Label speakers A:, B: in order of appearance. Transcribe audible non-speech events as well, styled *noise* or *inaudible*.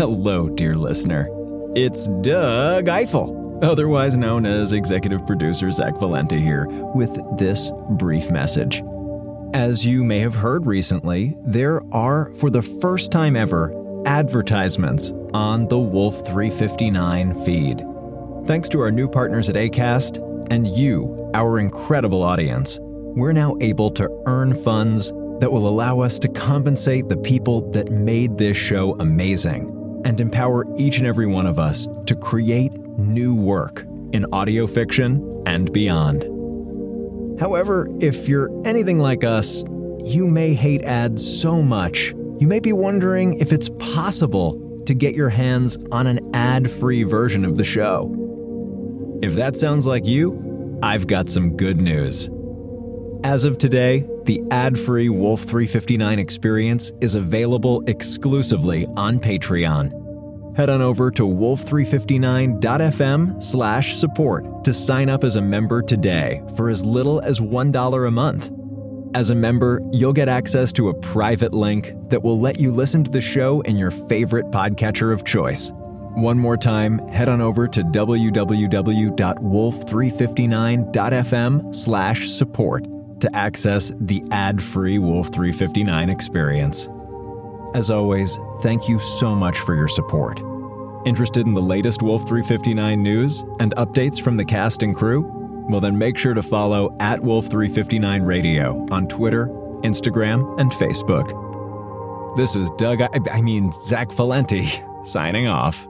A: Hello, dear listener. It's Doug Eiffel, otherwise known as executive producer Zach Valenti here, with this brief message. As you may have heard recently, there are, for the first time ever, advertisements on the Wolf 359 feed. Thanks to our new partners at ACAST and you, our incredible audience, we're now able to earn funds that will allow us to compensate the people that made this show amazing and empower each and every one of us to create new work in audio fiction and beyond. However, if you're anything like us, you may hate ads so much, you may be wondering if it's possible to get your hands on an ad free version of the show. If that sounds like you, I've got some good news. As of today, the ad free Wolf 359 experience is available exclusively on Patreon. Head on over to wolf359.fm slash support to sign up as a member today for as little as $1 a month. As a member, you'll get access to a private link that will let you listen to the show in your favorite podcatcher of choice. One more time, head on over to www.wolf359.fm slash support to access the ad-free Wolf 359 experience. As always, thank you so much for your support. Interested in the latest Wolf 359 news and updates from the cast and crew? Well, then make sure to follow at Wolf 359 Radio on Twitter, Instagram, and Facebook. This is Doug, I, I mean, Zach Valenti, *laughs* signing off.